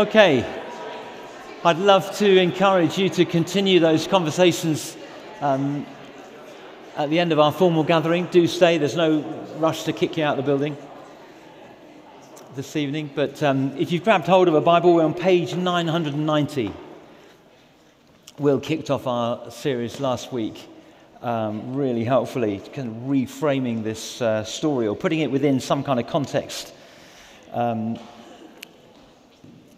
Okay. I'd love to encourage you to continue those conversations um, at the end of our formal gathering. Do stay, there's no rush to kick you out of the building this evening. But um, if you've grabbed hold of a Bible, we're on page 990. Will kicked off our series last week um, really helpfully, kind of reframing this uh, story or putting it within some kind of context. Um,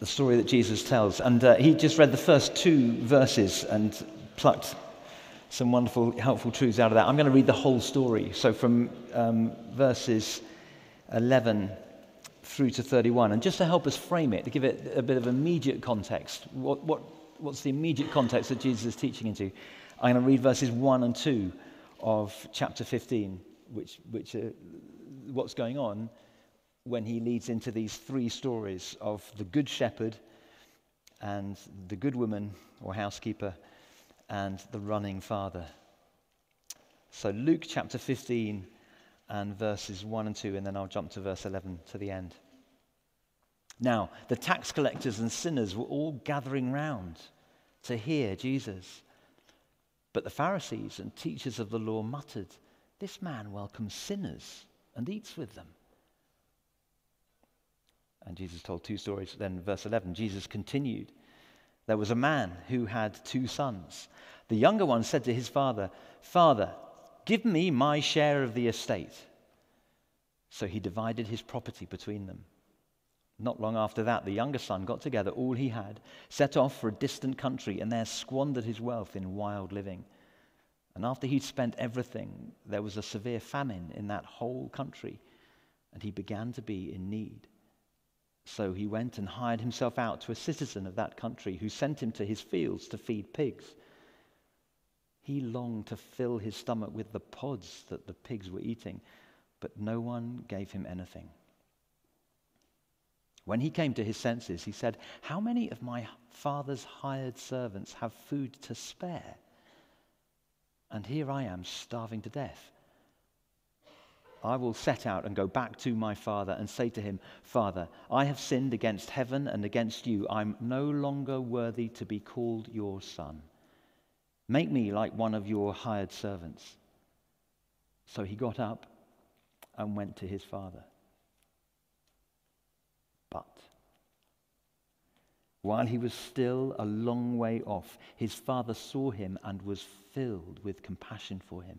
the story that Jesus tells. And uh, he just read the first two verses and plucked some wonderful, helpful truths out of that. I'm going to read the whole story. So from um, verses 11 through to 31. And just to help us frame it, to give it a bit of immediate context, what, what, what's the immediate context that Jesus is teaching into? I'm going to read verses 1 and 2 of chapter 15, which, which are what's going on when he leads into these three stories of the good shepherd and the good woman or housekeeper and the running father. So, Luke chapter 15 and verses 1 and 2, and then I'll jump to verse 11 to the end. Now, the tax collectors and sinners were all gathering round to hear Jesus. But the Pharisees and teachers of the law muttered, This man welcomes sinners and eats with them. And Jesus told two stories. Then, verse 11, Jesus continued. There was a man who had two sons. The younger one said to his father, Father, give me my share of the estate. So he divided his property between them. Not long after that, the younger son got together all he had, set off for a distant country, and there squandered his wealth in wild living. And after he'd spent everything, there was a severe famine in that whole country, and he began to be in need. So he went and hired himself out to a citizen of that country who sent him to his fields to feed pigs. He longed to fill his stomach with the pods that the pigs were eating, but no one gave him anything. When he came to his senses, he said, How many of my father's hired servants have food to spare? And here I am starving to death. I will set out and go back to my father and say to him, Father, I have sinned against heaven and against you. I'm no longer worthy to be called your son. Make me like one of your hired servants. So he got up and went to his father. But while he was still a long way off, his father saw him and was filled with compassion for him.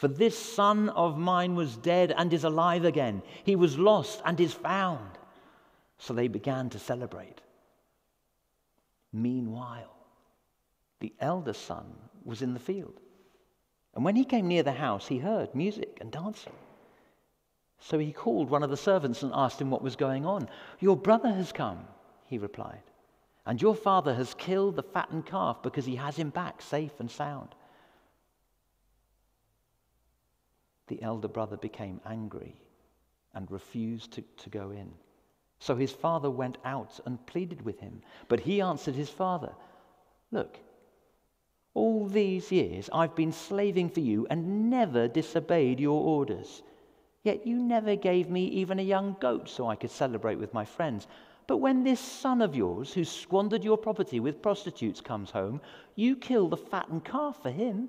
For this son of mine was dead and is alive again. He was lost and is found. So they began to celebrate. Meanwhile, the elder son was in the field. And when he came near the house, he heard music and dancing. So he called one of the servants and asked him what was going on. Your brother has come, he replied, and your father has killed the fattened calf because he has him back safe and sound. The elder brother became angry and refused to, to go in. So his father went out and pleaded with him. But he answered his father, Look, all these years I've been slaving for you and never disobeyed your orders. Yet you never gave me even a young goat so I could celebrate with my friends. But when this son of yours, who squandered your property with prostitutes, comes home, you kill the fattened calf for him.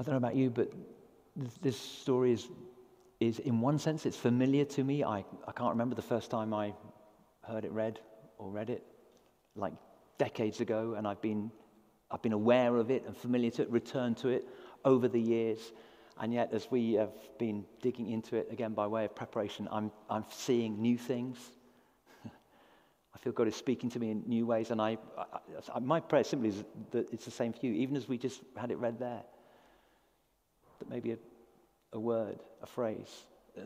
I don't know about you, but this story is is, in one sense, it's familiar to me. I, I can't remember the first time I heard it read or read it, like decades ago, and I've been, I've been aware of it and familiar to it, returned to it over the years. And yet, as we have been digging into it again by way of preparation, I'm, I'm seeing new things. I feel God is speaking to me in new ways. And I, I, my prayer simply is that it's the same for you, even as we just had it read there. That maybe a, a word, a phrase,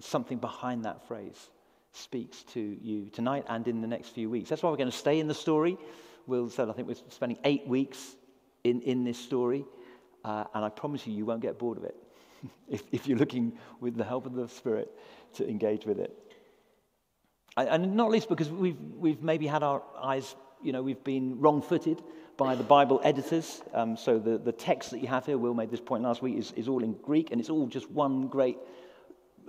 something behind that phrase speaks to you tonight and in the next few weeks. That's why we're going to stay in the story. We'll, so I think we're spending eight weeks in, in this story. Uh, and I promise you, you won't get bored of it if, if you're looking with the help of the Spirit to engage with it. And not least because we've, we've maybe had our eyes, you know, we've been wrong footed by the Bible editors. Um, so the, the text that you have here, Will made this point last week, is, is all in Greek and it's all just one great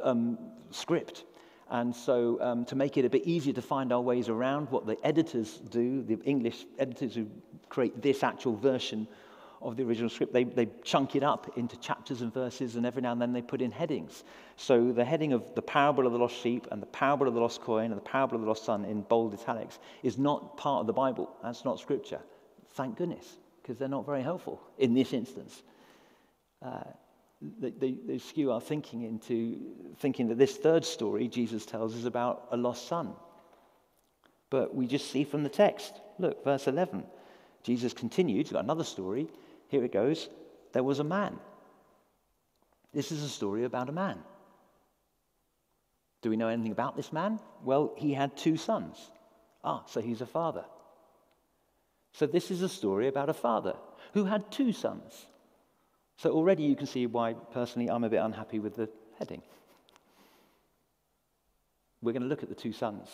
um, script. And so, um, to make it a bit easier to find our ways around, what the editors do, the English editors who create this actual version of the original script, they, they chunk it up into chapters and verses, and every now and then they put in headings. So the heading of the parable of the lost sheep and the parable of the lost coin and the parable of the lost son in bold italics is not part of the Bible. That's not scripture. Thank goodness, because they're not very helpful in this instance. Uh, they, they, they skew our thinking into thinking that this third story Jesus tells is about a lost son. But we just see from the text. Look, verse 11. Jesus continued, got another story. Here it goes. There was a man. This is a story about a man. Do we know anything about this man? Well, he had two sons. Ah, so he's a father. So this is a story about a father who had two sons. So already you can see why, personally, I'm a bit unhappy with the heading. We're going to look at the two sons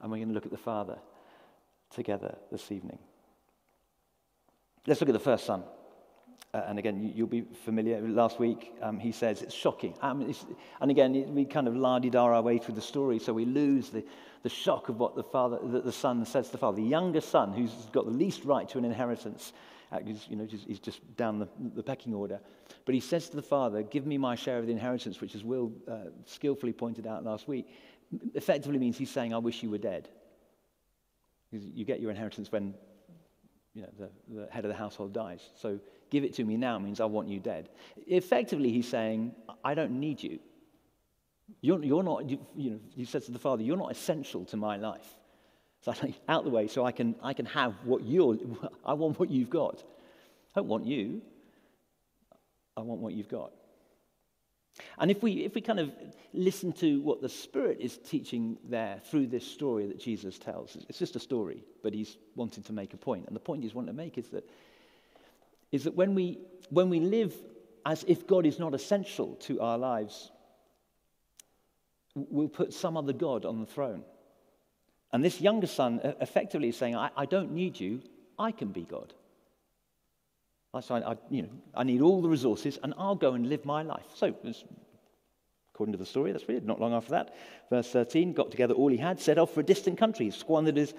and we're going to look at the father together this evening. Let's look at the first son. Uh, and again, you, will be familiar. Last week, um, he says it's shocking. Um, it's, and again, we kind of larded our way through the story, so we lose the, the shock of what the father, the, the son says to the father. The younger son, who's got the least right to an inheritance, uh, you know, he's just down the, the pecking order. But he says to the father, "Give me my share of the inheritance," which, as Will uh, skillfully pointed out last week, effectively means he's saying, "I wish you were dead." Because you get your inheritance when you know, the, the head of the household dies. So give it to me now means I want you dead. Effectively, he's saying, I don't need you. You're, you're not, you, you know, he says to the father, you're not essential to my life. So I'm out the way so I can, I can have what you're, I want what you've got. I don't want you. I want what you've got. And if we, if we kind of listen to what the Spirit is teaching there through this story that Jesus tells, it's just a story, but he's wanting to make a point. And the point he's wanting to make is that, is that when, we, when we live as if God is not essential to our lives, we'll put some other God on the throne. And this younger son effectively is saying, I, I don't need you, I can be God. I, I, you know, I need all the resources and I'll go and live my life. So, according to the story, that's weird. Not long after that, verse 13, got together all he had, set off for a distant country, squandered his,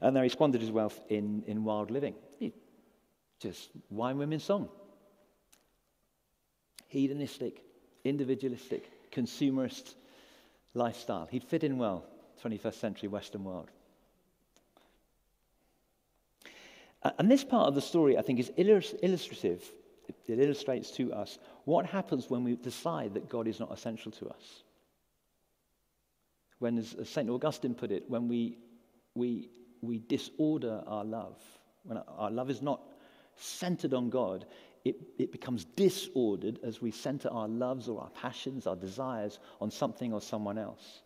and there he squandered his wealth in, in wild living. He, just wine women song. Hedonistic, individualistic, consumerist lifestyle. He'd fit in well, 21st century Western world. And this part of the story, I think, is illustrative. It illustrates to us what happens when we decide that God is not essential to us. When, as St. Augustine put it, when we, we, we disorder our love, when our love is not centered on God, it, it becomes disordered as we center our loves or our passions, our desires on something or someone else.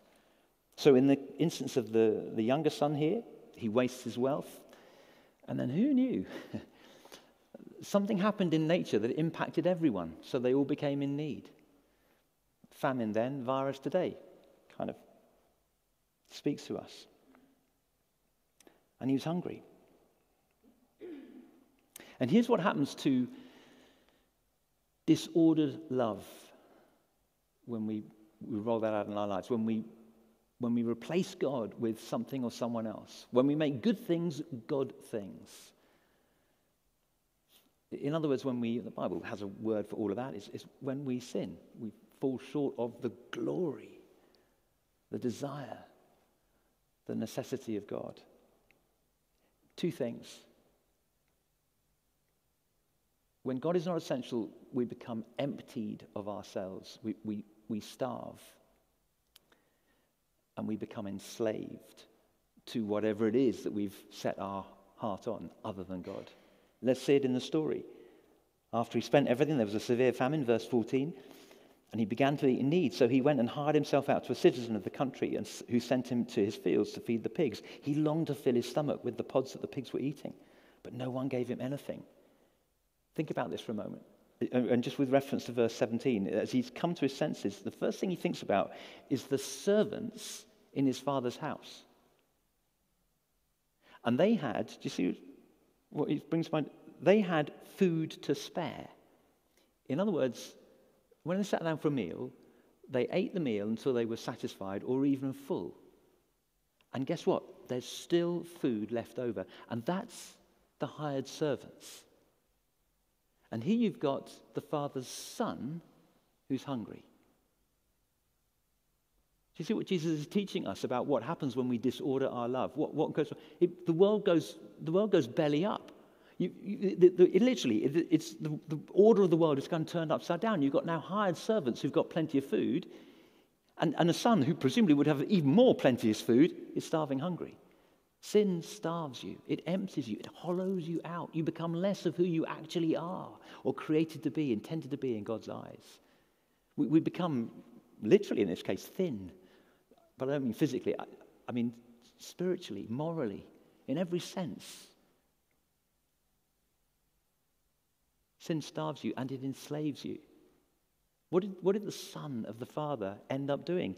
So, in the instance of the, the younger son here, he wastes his wealth. And then who knew? Something happened in nature that impacted everyone, so they all became in need. Famine then, virus today, kind of speaks to us. And he was hungry. And here's what happens to disordered love when we, we roll that out in our lives, when we when we replace God with something or someone else, when we make good things God things. In other words, when we, the Bible has a word for all of that, it's when we sin. We fall short of the glory, the desire, the necessity of God. Two things. When God is not essential, we become emptied of ourselves. We, we, we starve. And we become enslaved to whatever it is that we've set our heart on other than God. Let's see it in the story. After he spent everything, there was a severe famine, verse 14, and he began to be in need. So he went and hired himself out to a citizen of the country and, who sent him to his fields to feed the pigs. He longed to fill his stomach with the pods that the pigs were eating, but no one gave him anything. Think about this for a moment. And just with reference to verse 17, as he's come to his senses, the first thing he thinks about is the servants in his father's house. And they had, do you see what he brings to mind? They had food to spare. In other words, when they sat down for a meal, they ate the meal until they were satisfied or even full. And guess what? There's still food left over. And that's the hired servants. And here you've got the father's son who's hungry. Do you see what Jesus is teaching us about what happens when we disorder our love? What, what goes, it, the, world goes, the world goes belly up. You, you, the, the, it literally, it, it's the, the, order of the world is going turned upside down. You've got now hired servants who've got plenty of food, and, and a son who presumably would have even more plenteous food is starving hungry. Sin starves you, it empties you, it hollows you out. You become less of who you actually are or created to be, intended to be in God's eyes. We, we become, literally in this case, thin but I don't mean physically, I, I mean spiritually, morally, in every sense. Sin starves you and it enslaves you. What did, what did the son of the father end up doing?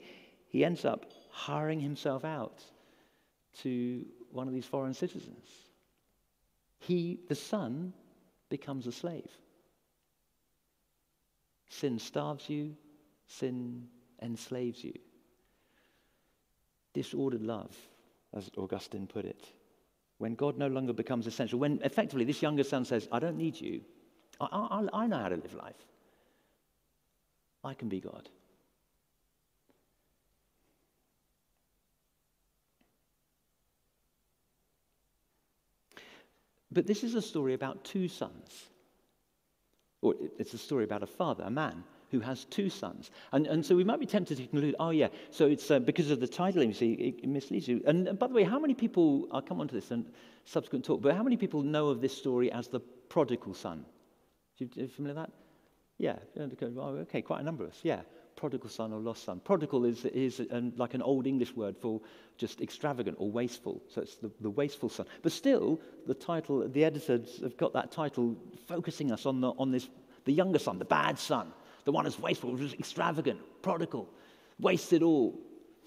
He ends up hiring himself out to one of these foreign citizens. He, the son, becomes a slave. Sin starves you, sin enslaves you disordered love, as Augustine put it. When God no longer becomes essential, when effectively this younger son says, I don't need you, I, I, I know how to live life, I can be God. But this is a story about two sons. Or it's a story about a father, a man, who has two sons. And, and so we might be tempted to conclude, oh, yeah, so it's uh, because of the title, you see, it, misleads you. And, and by the way, how many people, I'll come on to this in subsequent talk, but how many people know of this story as the prodigal son? Are you familiar with that? Yeah, okay, quite a number of us, yeah. Prodigal son or lost son. Prodigal is, is um, like an old English word for just extravagant or wasteful. So it's the, the wasteful son. But still, the title, the editors have got that title focusing us on, the, on this, the younger son, the bad son the one who's wasteful, who's extravagant, prodigal, wasted all.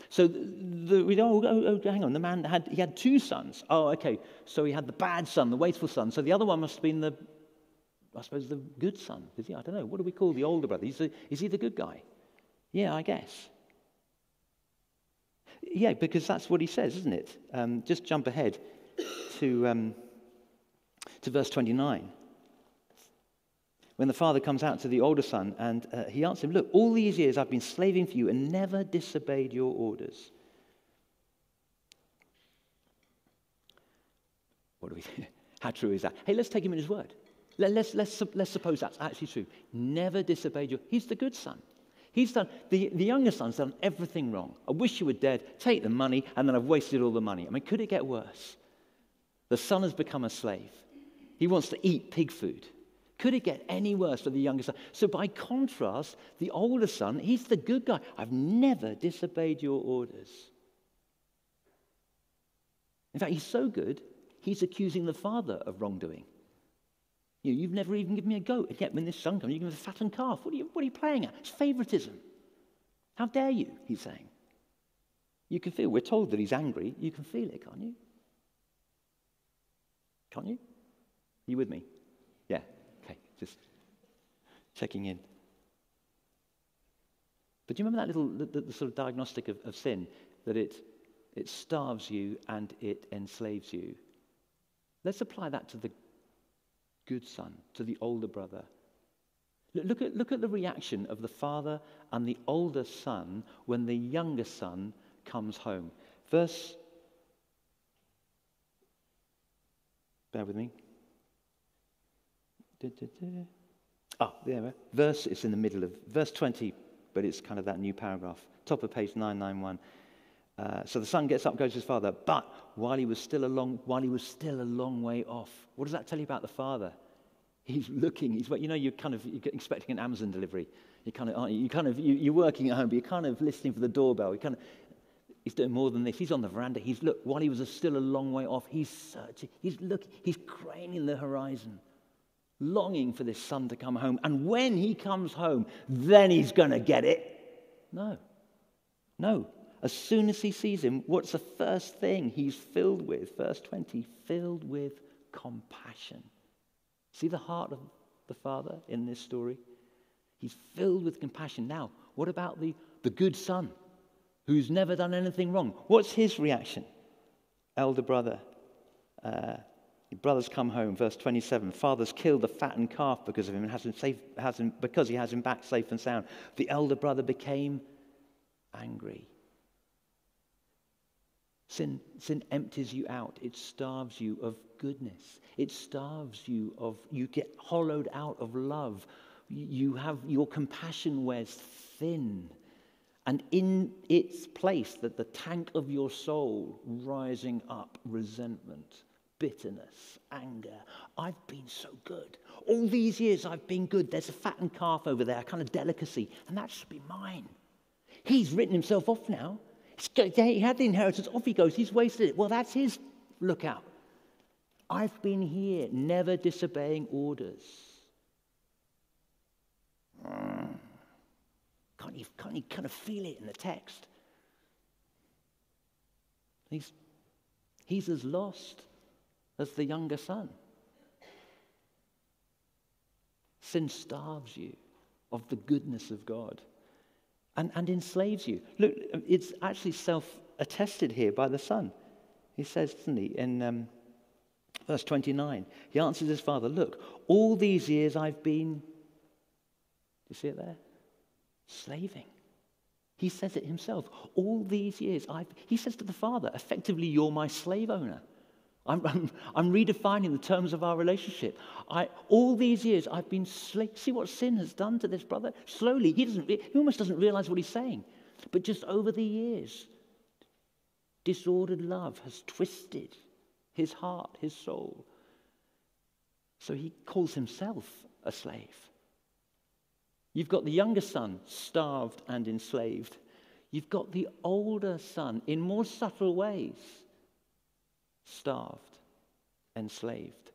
So the, the, we oh, oh, oh, hang on, the man had, he had two sons. Oh, okay. So he had the bad son, the wasteful son. So the other one must have been the, I suppose, the good son. Is he? I don't know. What do we call the older brother? He's a, is he the good guy? Yeah, I guess. Yeah, because that's what he says, isn't it? Um, just jump ahead to, um, to verse 29 when the father comes out to the older son and uh, he answers him, Look, all these years I've been slaving for you and never disobeyed your orders. What do we? How true is that? Hey, let's take him in his word. Let, us let's, let's suppose that's actually true. Never disobeyed you. He's the good son. He's done, the, the younger son's done everything wrong. I wish you were dead. Take the money, and then I've wasted all the money. I mean, could it get worse? The son has become a slave. He wants to eat pig food. Could it get any worse for the younger son? So, by contrast, the older son, he's the good guy. I've never disobeyed your orders. In fact, he's so good, he's accusing the father of wrongdoing. You have never even given me a goat. Yet, when this son comes, you give me a fattened calf. What are, you, what are you playing at? It's favoritism. How dare you? He's saying. You can feel, we're told that he's angry. You can feel it, can't you? Can't you? Are you with me? Yeah. Okay, just checking in. But do you remember that little the, the sort of diagnostic of, of sin? That it, it starves you and it enslaves you. Let's apply that to the good son, to the older brother. Look at, look at the reaction of the father and the older son when the younger son comes home. Verse, bear with me. Ah, there. We are. Verse is in the middle of verse 20, but it's kind of that new paragraph. Top of page 991. Uh, so the son gets up, goes to his father, but while he was still a long, while he was still a long way off, what does that tell you about the father? He's looking. He's you know you're kind of you're expecting an Amazon delivery. You kind of aren't you? You kind of you, are working at home, but you're kind of listening for the doorbell. You kind of he's doing more than this. He's on the veranda. He's look while he was still a long way off. He's searching. He's looking. He's craning the horizon, longing for this son to come home. And when he comes home, then he's going to get it. No, no. As soon as he sees him, what's the first thing he's filled with? Verse 20 filled with compassion. See the heart of the Father in this story? He's filled with compassion. Now, what about the, the good son who's never done anything wrong? What's his reaction? Elder brother. Uh, brothers come home, verse 27. Father's killed the fattened calf because of him and has him safe, has him, because he has him back safe and sound. The elder brother became angry. Sin, sin empties you out. It starves you of goodness. It starves you of, you get hollowed out of love. You have, your compassion wears thin. And in its place, that the tank of your soul rising up, resentment, bitterness, anger. I've been so good. All these years I've been good. There's a fattened calf over there, a kind of delicacy, and that should be mine. He's written himself off now. He had the inheritance, off he goes, he's wasted it. Well, that's his lookout. I've been here, never disobeying orders. Can't you, can't you kind of feel it in the text? He's, he's as lost as the younger son. Sin starves you of the goodness of God and, and enslaves you. Look, it's actually self attested here by the Son. He says, doesn't he, in um, verse 29, he answers his father, Look, all these years I've been, do you see it there? Slaving. He says it himself. All these years, I've, he says to the father, effectively, you're my slave owner. I'm, I'm, I'm, redefining the terms of our relationship. I, all these years, I've been. See what sin has done to this brother? Slowly, he, doesn't, he almost doesn't realize what he's saying. But just over the years, disordered love has twisted his heart, his soul. So he calls himself a slave. You've got the younger son, starved and enslaved. You've got the older son, in more subtle ways starved, enslaved.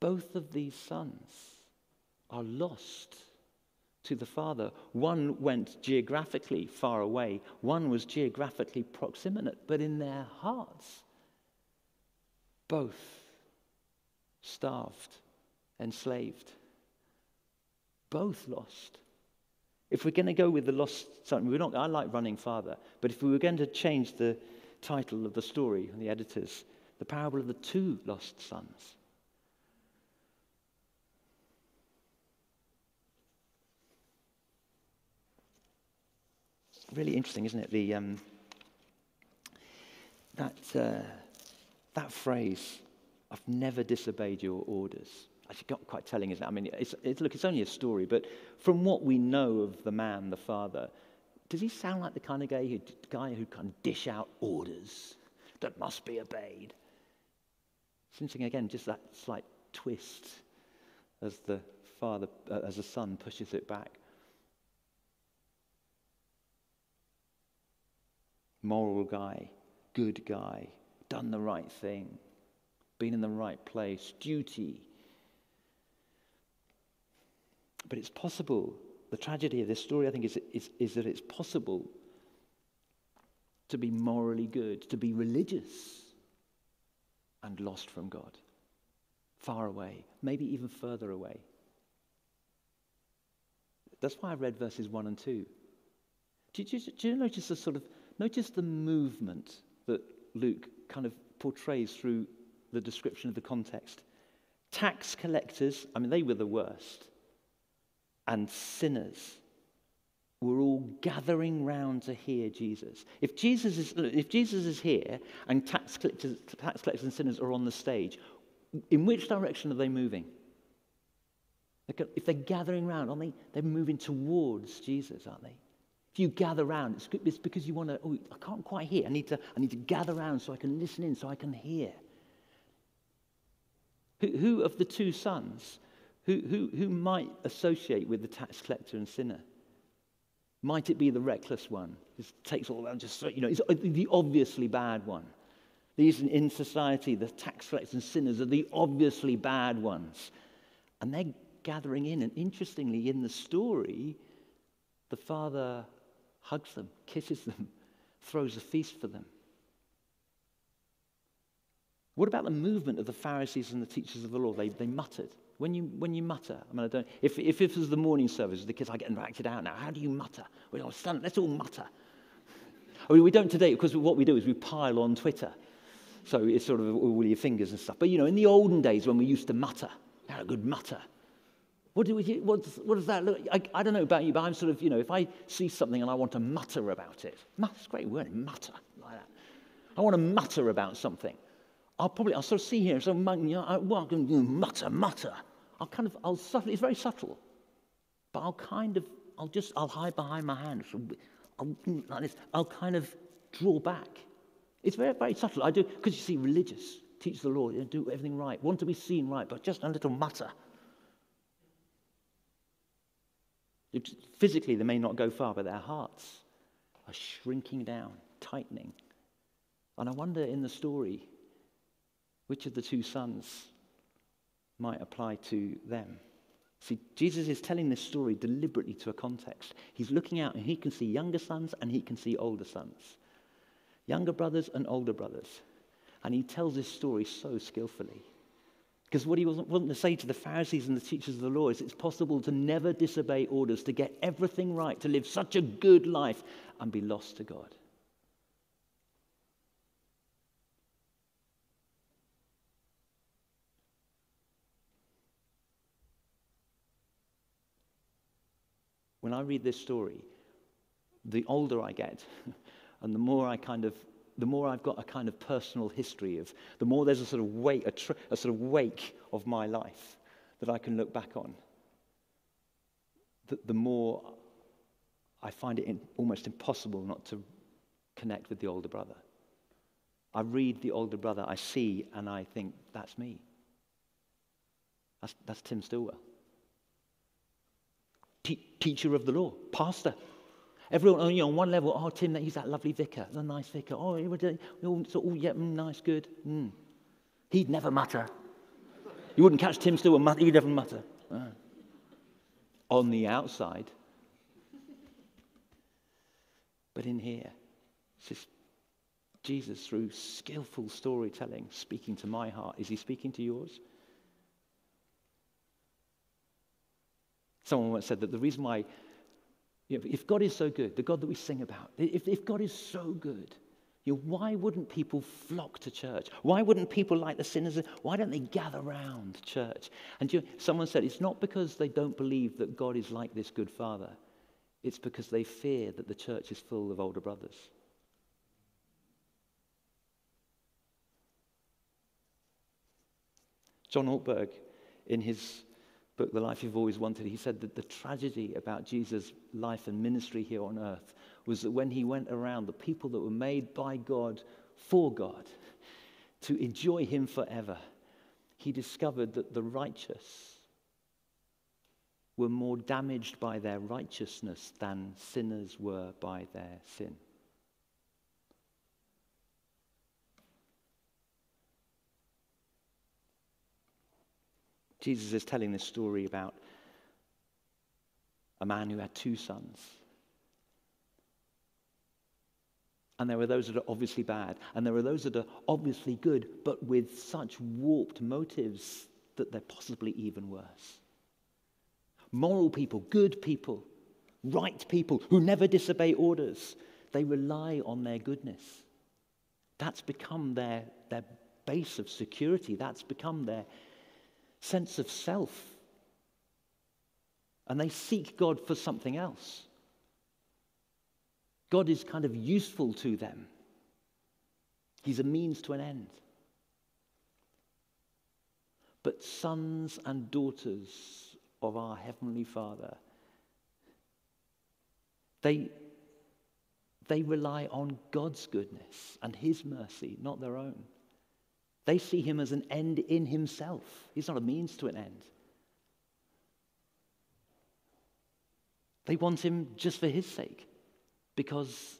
Both of these sons are lost to the Father. One went geographically far away, one was geographically proximate, but in their hearts, both starved, enslaved, both lost. If we're going to go with the lost son, we're not, I like running father, but if we were going to change the title of the story, and the editors, the parable of the two lost sons. Really interesting, isn't it? The, um, that, uh, that phrase, I've never disobeyed your orders. Actually, got quite telling, isn't it? I mean, it's, it's, look, it's only a story, but from what we know of the man, the father, does he sound like the kind of guy who, guy who can dish out orders that must be obeyed? It's interesting again, just that slight twist as the father, uh, as the son pushes it back. Moral guy, good guy, done the right thing, been in the right place, duty. But it's possible, the tragedy of this story, I think, is, is, is that it's possible to be morally good, to be religious and lost from God, far away, maybe even further away. That's why I read verses 1 and 2. Do you, do you notice the sort of, notice the movement that Luke kind of portrays through the description of the context? Tax collectors, I mean, they were the worst. and sinners were all gathering round to hear Jesus. If Jesus is, if Jesus is here and tax collectors, tax collectors and sinners are on the stage, in which direction are they moving? If they're gathering round, aren't they? They're moving towards Jesus, aren't they? If you gather round, it's, it's because you want to, oh, I can't quite hear. I need, to, I need to gather around so I can listen in, so I can hear. Who, who of the two sons, who, who, who might associate with the tax collector and sinner? Might it be the reckless one? Just takes all around, just, you know, it's uh, the obviously bad one. These in society, the tax collectors and sinners are the obviously bad ones. And they're gathering in. And interestingly, in the story, the father hugs them, kisses them, throws a feast for them. What about the movement of the Pharisees and the teachers of the law? They, they muttered. When you, when you mutter, I mean, I don't, if, if this was the morning service, the kids are getting acted out now. How do you mutter? We all stand, let's all mutter. I mean, we don't today because what we do is we pile on Twitter. So it's sort of all your fingers and stuff. But, you know, in the olden days when we used to mutter, had a good mutter. What, do we, what, what does that look I, I don't know about you, but I'm sort of, you know, if I see something and I want to mutter about it, that's a great word, mutter, like that. I want to mutter about something. I'll probably, I'll sort of see here, so, you know, I, well, mutter, mutter. I'll kind of, I'll subtle, it's very subtle, but I'll kind of, I'll just, I'll hide behind my hand. I'll, like this, I'll kind of draw back. It's very, very subtle. I do, because you see, religious, teach the Lord, you know, do everything right, want to be seen right, but just a little mutter. Physically, they may not go far, but their hearts are shrinking down, tightening. And I wonder in the story, which of the two sons might apply to them. See, Jesus is telling this story deliberately to a context. He's looking out and he can see younger sons and he can see older sons, younger brothers and older brothers. And he tells this story so skillfully. Because what he wasn't, wanting to say to the Pharisees and the teachers of the law is it's possible to never disobey orders, to get everything right, to live such a good life and be lost to God. When I read this story, the older I get, and the more I kind of, the more I've got a kind of personal history of, the more there's a sort of wake, a, tr- a sort of wake of my life that I can look back on. The, the more I find it in, almost impossible not to connect with the older brother. I read the older brother, I see, and I think, that's me. That's, that's Tim Stillwell teacher of the law, pastor. Everyone, know, on one level, oh, Tim, he's that lovely vicar, the nice vicar. Oh, he would, all, so, oh yeah, mm, nice, good. Mm. He'd never mutter. You wouldn't catch Tim still, mutter, he'd never mutter. Ah. On the outside. But in here, it's just Jesus, through skillful storytelling, speaking to my heart. Is he speaking to yours? Someone once said that the reason why, you know, if God is so good, the God that we sing about, if, if God is so good, you know, why wouldn't people flock to church? Why wouldn't people like the sinners? Why don't they gather around church? And you someone said it's not because they don't believe that God is like this good father, it's because they fear that the church is full of older brothers. John Ortberg, in his book, The Life You've Always Wanted, he said that the tragedy about Jesus' life and ministry here on earth was that when he went around, the people that were made by God for God to enjoy him forever, he discovered that the righteous were more damaged by their righteousness than sinners were by their sin. Jesus is telling this story about a man who had two sons. And there are those that are obviously bad, and there are those that are obviously good, but with such warped motives that they're possibly even worse. Moral people, good people, right people who never disobey orders, they rely on their goodness. That's become their, their base of security, that's become their sense of self. and they seek God for something else. God is kind of useful to them, He's a means to an end. But sons and daughters of our Heavenly Father, they, they rely on God's goodness and His mercy, not their own. They see Him as an end in Himself, He's not a means to an end. They want Him just for His sake because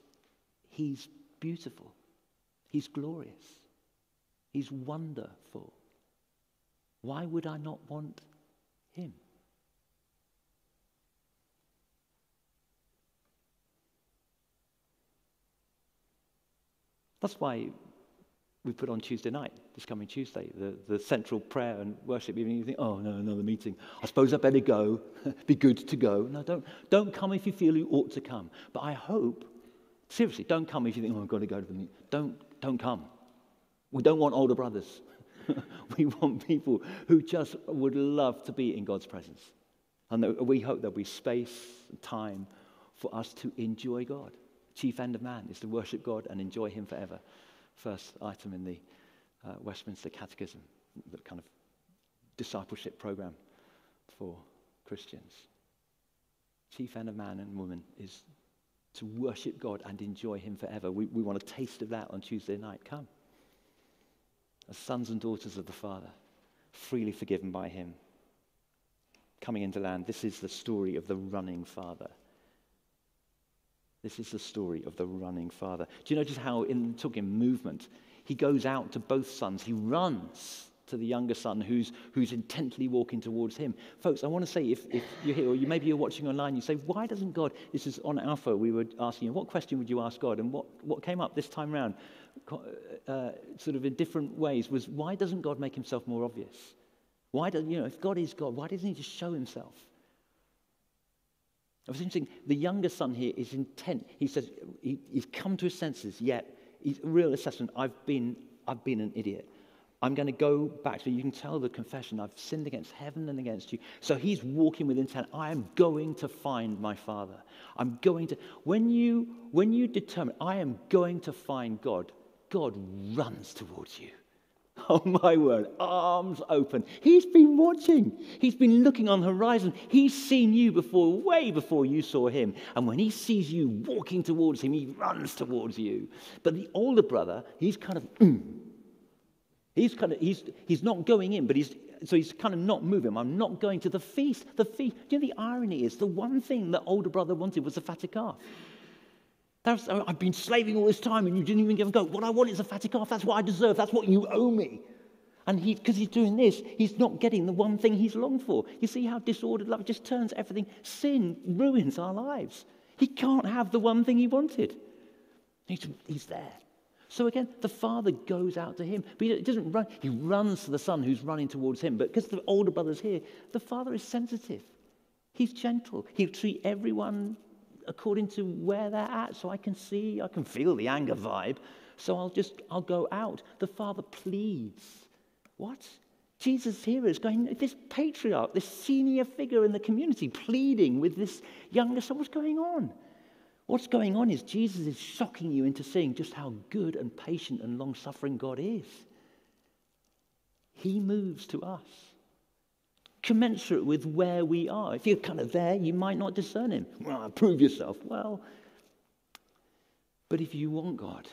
He's beautiful, He's glorious, He's wonderful. Why would I not want Him? That's why we put on Tuesday night, this coming Tuesday, the, the central prayer and worship evening. You think, oh, no, another meeting. I suppose I better go. Be good to go. No, don't, don't come if you feel you ought to come. But I hope, seriously, don't come if you think, oh, I've got to go to the meeting. Don't, don't come. We don't want older brothers. we want people who just would love to be in God's presence. And we hope there'll be space and time for us to enjoy God. Chief end of man is to worship God and enjoy Him forever first item in the uh, Westminster Catechism, the kind of discipleship program for Christians. Chief end of man and woman is to worship God and enjoy Him forever. We, we want a taste of that on Tuesday night. Come. As sons and daughters of the Father, freely forgiven by Him. Coming into land, this is the story of the running Father. This is the story of the running father. Do you notice how, in talking movement, he goes out to both sons? He runs to the younger son who's, who's intently walking towards him. Folks, I want to say if, if you're here, or you, maybe you're watching online, you say, why doesn't God? This is on Alpha, we were asking you, what question would you ask God? And what, what came up this time around, uh, sort of in different ways, was why doesn't God make himself more obvious? Why do you know, if God is God, why doesn't he just show himself? It was interesting. The younger son here is intent. He says he, he's come to his senses, yet he's a real assessment. I've been, I've been an idiot. I'm going to go back to you. can tell the confession. I've sinned against heaven and against you. So he's walking with intent. I am going to find my father. I'm going to. When you when you determine I am going to find God, God runs towards you. Oh my word, arms open. He's been watching. He's been looking on the horizon. He's seen you before, way before you saw him. And when he sees you walking towards him, he runs towards you. But the older brother, he's kind of, mm. he's kind of, he's, he's not going in, but he's, so he's kind of not moving. I'm not going to the feast. The feast. You know the irony is the one thing that older brother wanted was a fatted calf. That's, uh, I've been slaving all this time and you didn't even give a go. What I want is a fatty calf. That's what I deserve. That's what you owe me. And because he, he's doing this, he's not getting the one thing he's longed for. You see how disordered love just turns everything. Sin ruins our lives. He can't have the one thing he wanted. He's, he's there. So again, the father goes out to him, but he doesn't run. He runs to the son who's running towards him. But because the older brother's here, the father is sensitive. He's gentle. He'll treat everyone according to where they're at so I can see, I can feel the anger vibe. So I'll just, I'll go out. The father pleads. What? Jesus here is going, this patriarch, this senior figure in the community, pleading with this younger son. What's going on? What's going on is Jesus is shocking you into seeing just how good and patient and long suffering God is. He moves to us commensurate with where we are. If you're kind of there, you might not discern him. Well, prove yourself. Well, but if you want God,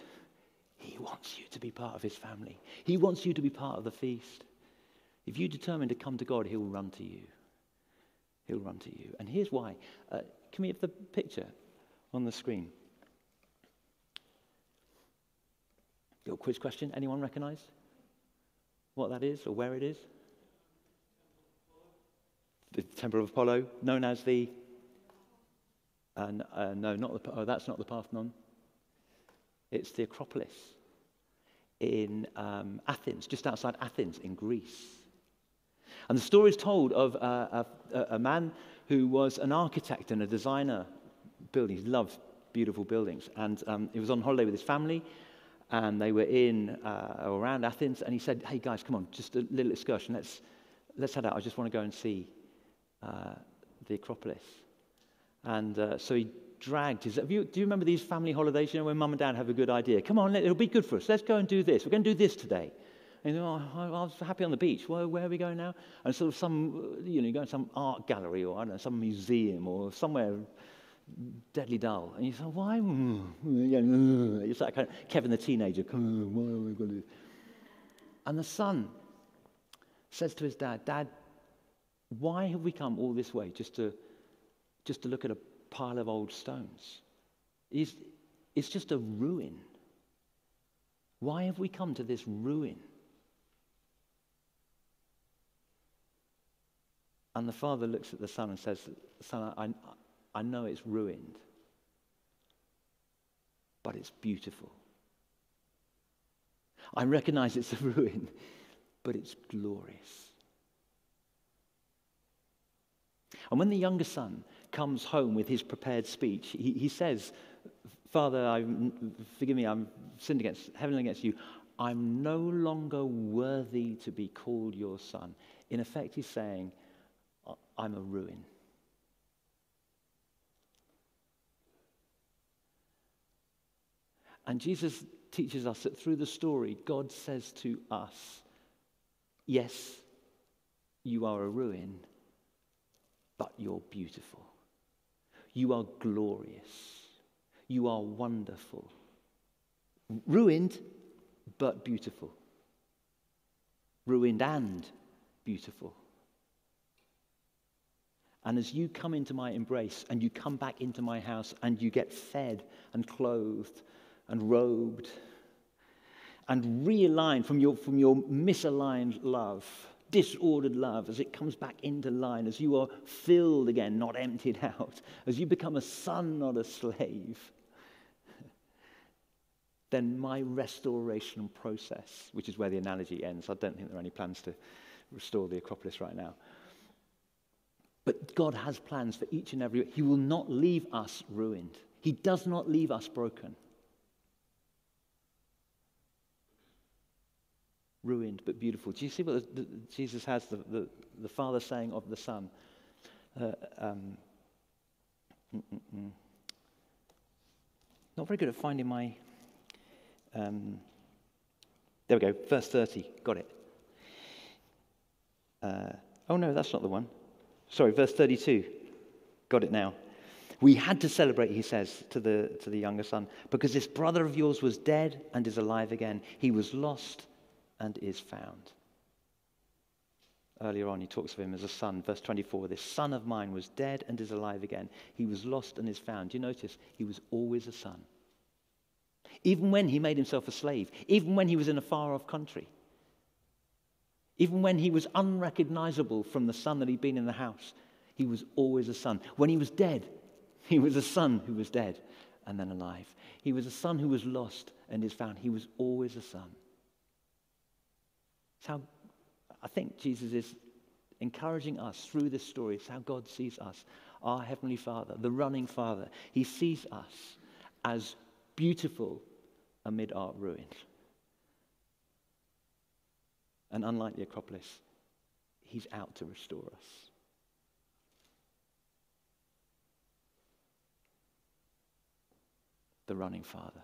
he wants you to be part of his family. He wants you to be part of the feast. If you determine to come to God, he'll run to you. He'll run to you. And here's why. Uh, can we have the picture on the screen? Your quiz question. Anyone recognize what that is or where it is? The Temple of Apollo, known as the. Uh, uh, no, not the. Oh, that's not the Parthenon. It's the Acropolis in um, Athens, just outside Athens in Greece. And the story is told of uh, a, a, man who was an architect and a designer building. He loved beautiful buildings. And um, he was on holiday with his family, and they were in uh, around Athens. And he said, Hey guys, come on, just a little excursion. Let's, let's head out. I just want to go and see uh, the Acropolis. And uh, so he dragged his. You, do you remember these family holidays? You know, when mum and dad have a good idea. Come on, it'll be good for us. Let's go and do this. We're going to do this today. And you know, oh, I was happy on the beach. Well, where are we going now? And sort of some, you know, you go to some art gallery or I don't know, some museum or somewhere deadly dull. And you say, why? It's like kind of Kevin the teenager. Come on, what are we going to do? And the son says to his dad, Dad, why have we come all this way just to, just to look at a pile of old stones? It's, it's just a ruin. Why have we come to this ruin? And the father looks at the son and says, Son, I, I know it's ruined, but it's beautiful. I recognize it's a ruin, but it's glorious. And when the younger son comes home with his prepared speech, he, he says, Father, I, forgive me, I'm sinned against heaven against you. I'm no longer worthy to be called your son. In effect, he's saying, I'm a ruin. And Jesus teaches us that through the story, God says to us, Yes, you are a ruin, but you're beautiful. You are glorious. You are wonderful. Ruined, but beautiful. Ruined and beautiful. And as you come into my embrace and you come back into my house and you get fed and clothed and robed and realigned from your, from your misaligned love, disordered love, as it comes back into line, as you are filled again, not emptied out, as you become a son, not a slave, then my restoration process, which is where the analogy ends, I don't think there are any plans to restore the Acropolis right now but God has plans for each and every. He will not leave us ruined. He does not leave us broken. Ruined but beautiful. Do you see what the, the, Jesus has the, the, the, Father saying of the Son? Uh, um, mm, mm, mm. Not very good at finding my. Um, there we go, verse 30. Got it. Uh, oh no, that's not the one. Sorry, verse 32. Got it now. We had to celebrate, he says to the, to the younger son, because this brother of yours was dead and is alive again. He was lost and is found. Earlier on, he talks of him as a son. Verse 24 This son of mine was dead and is alive again. He was lost and is found. Do you notice? He was always a son. Even when he made himself a slave, even when he was in a far off country, even when he was unrecognizable from the son that he'd been in the house, he was always a son. When he was dead, he was a son who was dead and then alive. He was a son who was lost and is found. He was always a son. It's how I think Jesus is encouraging us through this story. It's how God sees us, our Heavenly Father, the running Father. He sees us as beautiful amid our ruins. And unlike the Acropolis, he's out to restore us. The running Father.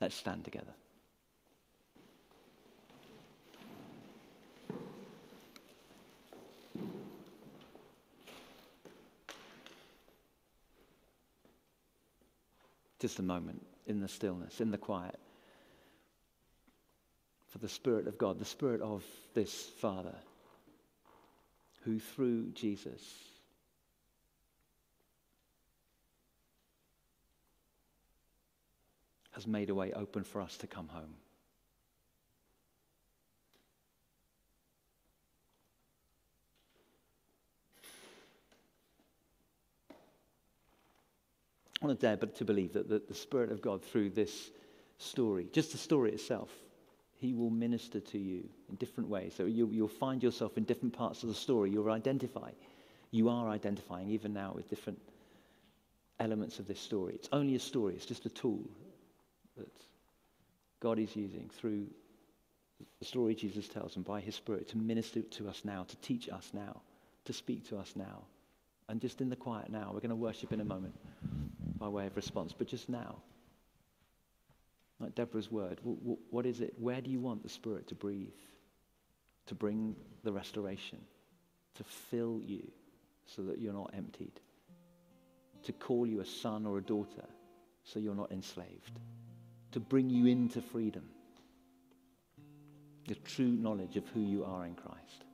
Let's stand together. Just a moment in the stillness, in the quiet for the Spirit of God, the Spirit of this Father, who through Jesus has made a way open for us to come home. Want to dare but to believe that the, the Spirit of God through this story, just the story itself, he will minister to you in different ways. So you, you'll find yourself in different parts of the story. You'll identify. You are identifying even now with different elements of this story. It's only a story, it's just a tool that God is using through the story Jesus tells and by his Spirit to minister to us now, to teach us now, to speak to us now And just in the quiet now, we're going to worship in a moment by way of response, but just now, like Deborah's word, what is it? Where do you want the Spirit to breathe, to bring the restoration, to fill you so that you're not emptied, to call you a son or a daughter so you're not enslaved, to bring you into freedom, the true knowledge of who you are in Christ?